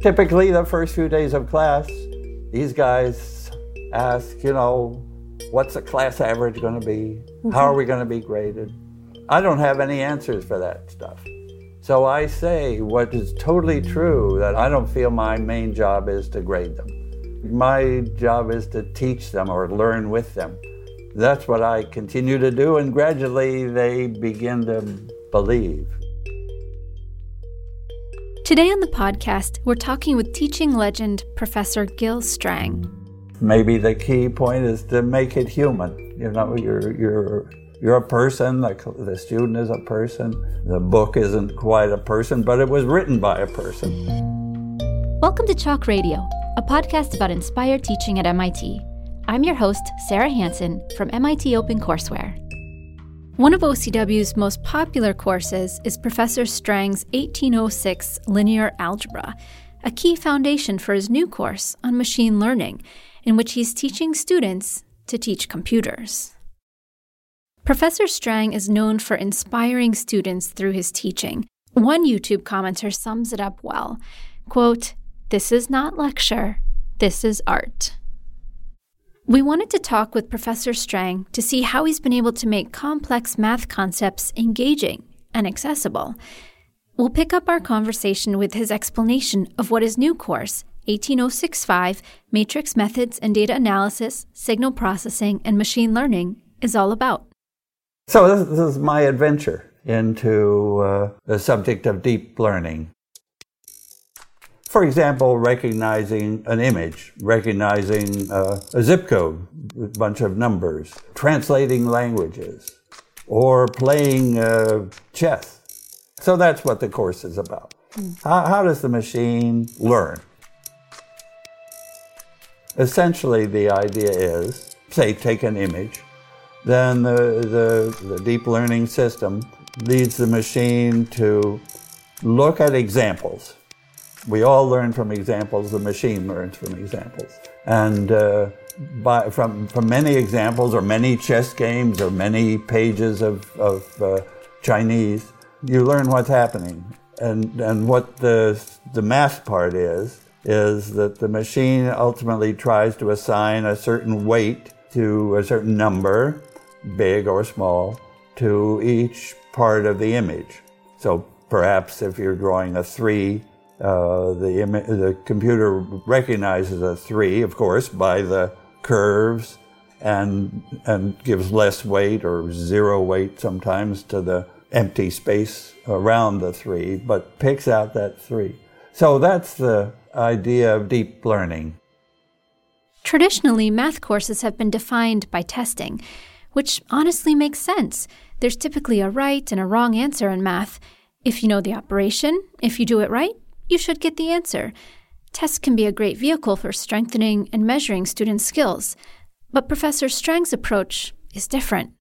Typically, the first few days of class, these guys ask, you know, what's the class average going to be? Mm-hmm. How are we going to be graded? I don't have any answers for that stuff. So I say what is totally true that I don't feel my main job is to grade them. My job is to teach them or learn with them. That's what I continue to do, and gradually they begin to believe. Today on the podcast, we're talking with teaching legend Professor Gil Strang. Maybe the key point is to make it human. You know, you're, you're, you're a person, like the student is a person. The book isn't quite a person, but it was written by a person. Welcome to Chalk Radio, a podcast about inspired teaching at MIT. I'm your host, Sarah Hansen from MIT OpenCourseware. One of OCW's most popular courses is Professor Strang's 1806 Linear Algebra, a key foundation for his new course on machine learning, in which he's teaching students to teach computers. Professor Strang is known for inspiring students through his teaching. One YouTube commenter sums it up well. Quote, This is not lecture, this is art. We wanted to talk with Professor Strang to see how he's been able to make complex math concepts engaging and accessible. We'll pick up our conversation with his explanation of what his new course, 18065 Matrix Methods and Data Analysis, Signal Processing, and Machine Learning, is all about. So, this, is my adventure into uh, the subject of deep learning. For example, recognizing an image, recognizing uh, a zip code, a bunch of numbers, translating languages, or playing uh, chess. So that's what the course is about. Mm. How, how does the machine learn? Essentially, the idea is say, take an image, then the, the, the deep learning system leads the machine to look at examples we all learn from examples. The machine learns from examples. And uh, by, from, from many examples, or many chess games, or many pages of, of uh, Chinese, you learn what's happening. And, and what the, the math part is, is that the machine ultimately tries to assign a certain weight to a certain number, big or small, to each part of the image. So perhaps if you're drawing a three, uh, the, the computer recognizes a three, of course, by the curves and, and gives less weight or zero weight sometimes to the empty space around the three, but picks out that three. So that's the idea of deep learning. Traditionally, math courses have been defined by testing, which honestly makes sense. There's typically a right and a wrong answer in math. If you know the operation, if you do it right, you should get the answer. Tests can be a great vehicle for strengthening and measuring students' skills, but Professor Strang's approach is different.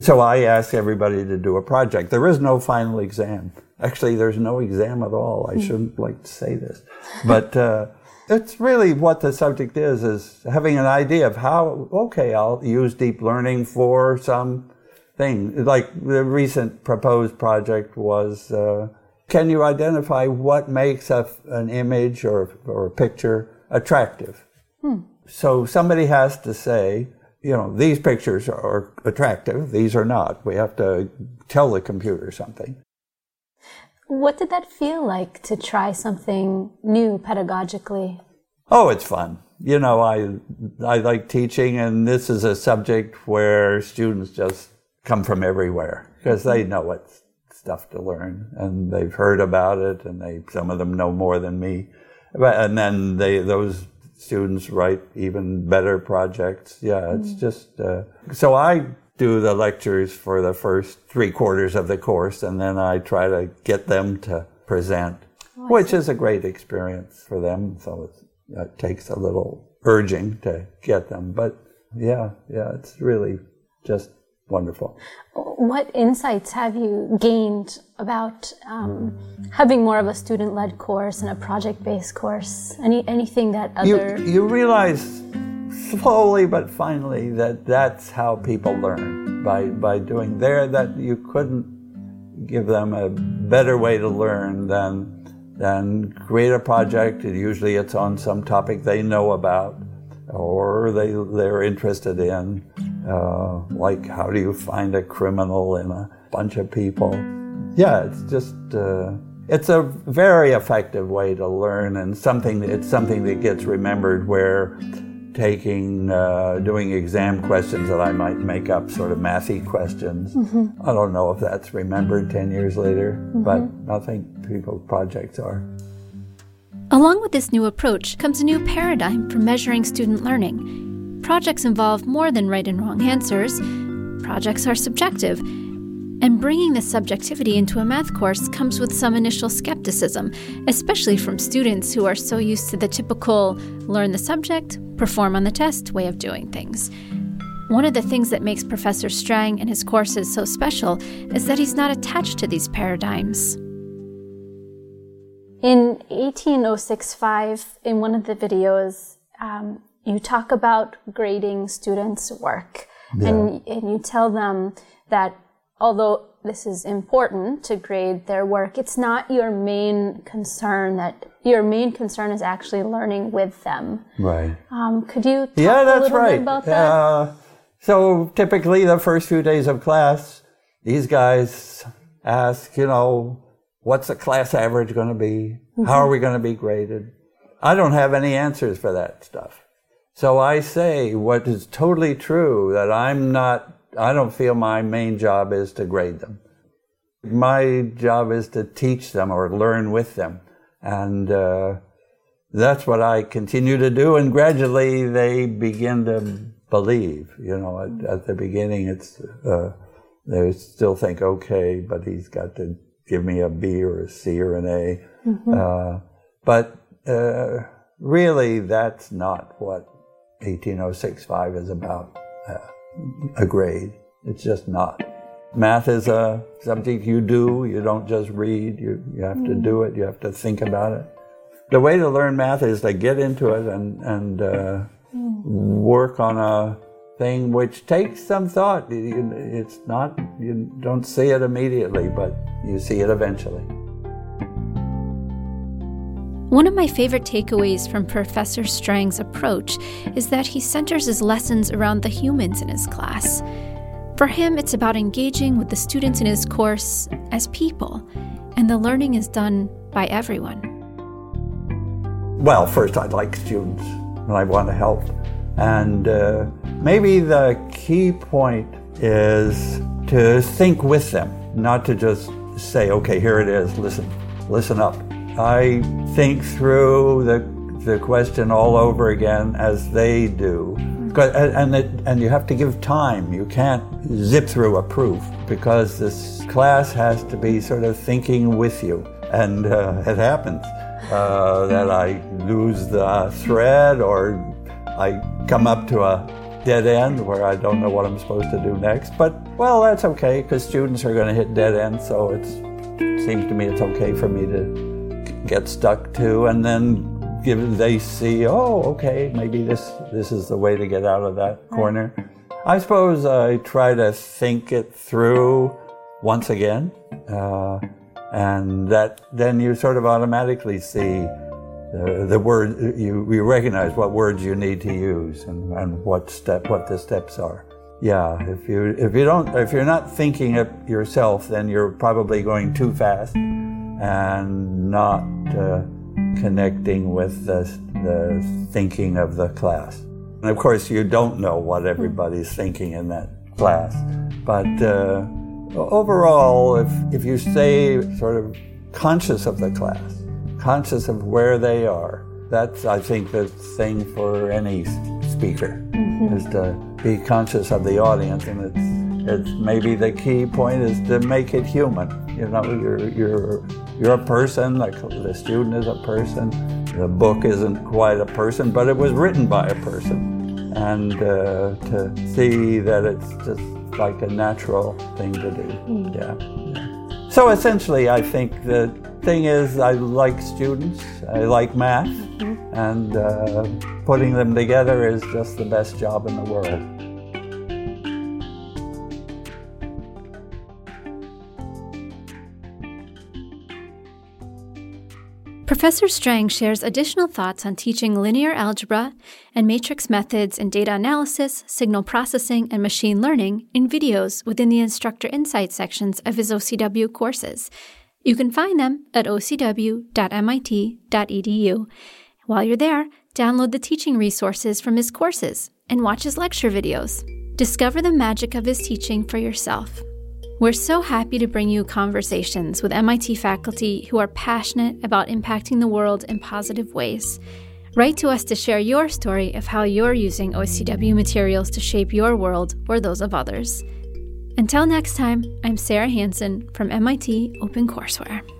So I ask everybody to do a project. There is no final exam. Actually, there's no exam at all. I hmm. shouldn't like to say this, but uh, it's really what the subject is: is having an idea of how. Okay, I'll use deep learning for some thing. Like the recent proposed project was. Uh, can you identify what makes a, an image or, or a picture attractive? Hmm. So somebody has to say, you know, these pictures are attractive, these are not. We have to tell the computer something. What did that feel like to try something new pedagogically? Oh, it's fun. You know, I I like teaching, and this is a subject where students just come from everywhere because they know what's stuff to learn, and they've heard about it, and they some of them know more than me, and then they those students write even better projects. Yeah, it's mm. just uh, so I do the lectures for the first three quarters of the course, and then I try to get them to present, oh, which is a great experience for them. So it takes a little urging to get them, but yeah, yeah, it's really just wonderful. What insights have you gained about um, having more of a student-led course and a project-based course? Any anything that other you, you realize slowly but finally that that's how people learn by by doing there that you couldn't give them a better way to learn than then create a project. Usually it's on some topic they know about or they, they're interested in, uh, like how do you find a criminal in a bunch of people. Yeah, it's just, uh, it's a very effective way to learn and something, it's something that gets remembered where taking, uh, doing exam questions that I might make up, sort of mathy questions. Mm-hmm. I don't know if that's remembered 10 years later, mm-hmm. but I think people projects are. Along with this new approach comes a new paradigm for measuring student learning. Projects involve more than right and wrong answers. Projects are subjective, and bringing the subjectivity into a math course comes with some initial skepticism, especially from students who are so used to the typical learn the subject, perform on the test way of doing things. One of the things that makes Professor Strang and his courses so special is that he's not attached to these paradigms. In 18065, in one of the videos, um, you talk about grading students' work. Yeah. And, and you tell them that although this is important to grade their work, it's not your main concern that your main concern is actually learning with them. Right. Um, could you talk yeah, that's a little right. bit about that? Uh, so typically the first few days of class, these guys ask, you know, what's the class average going to be? Mm-hmm. How are we going to be graded? I don't have any answers for that stuff. So I say what is totally true that I'm not I don't feel my main job is to grade them. My job is to teach them or learn with them. And uh, that's what I continue to do. And gradually they begin to believe. You know, at, at the beginning, it's uh, they still think, okay, but he's got to give me a B or a C or an A. Mm-hmm. Uh, but uh, really, that's not what 18065 is about. Uh, a grade. It's just not. Math is a something you do. You don't just read. You, you have to do it. You have to think about it. The way to learn math is to get into it and, and uh, work on a thing which takes some thought. It's not, you don't see it immediately, but you see it eventually. One of my favorite takeaways from Professor Strang's approach is that he centers his lessons around the humans in his class. For him, it's about engaging with the students in his course as people, and the learning is done by everyone. Well, first, I'd like students, and I want to help. And uh, maybe the key point is to think with them, not to just say, okay, here it is, listen, listen up. I think through the, the question all over again as they do. And, it, and you have to give time. You can't zip through a proof because this class has to be sort of thinking with you. And uh, it happens uh, that I lose the thread or I come up to a dead end where I don't know what I'm supposed to do next. But, well, that's okay because students are going to hit dead ends, so it seems to me it's okay for me to get stuck to, and then give, they see, oh, okay, maybe this this is the way to get out of that corner. I suppose I try to think it through once again, uh, and that then you sort of automatically see the, the word you, you recognize what words you need to use and, and what step what the steps are. Yeah, if you if you don't if you're not thinking it yourself, then you're probably going too fast and not uh, connecting with the, the thinking of the class. And of course, you don't know what everybody's thinking in that class, but uh, overall, if, if you stay sort of conscious of the class, conscious of where they are, that's, I think, the thing for any speaker, mm-hmm. is to be conscious of the audience, and it's, it's maybe the key point is to make it human. You know, you're, you're you're a person, like the student is a person. The book isn't quite a person, but it was written by a person. And uh, to see that it's just like a natural thing to do. Mm. Yeah. yeah. So essentially, I think the thing is, I like students, I like math, mm-hmm. and uh, putting them together is just the best job in the world. Professor Strang shares additional thoughts on teaching linear algebra and matrix methods in data analysis, signal processing, and machine learning in videos within the Instructor Insight sections of his OCW courses. You can find them at ocw.mit.edu. While you're there, download the teaching resources from his courses and watch his lecture videos. Discover the magic of his teaching for yourself. We're so happy to bring you conversations with MIT faculty who are passionate about impacting the world in positive ways. Write to us to share your story of how you're using OCW materials to shape your world or those of others. Until next time, I'm Sarah Hansen from MIT OpenCourseWare.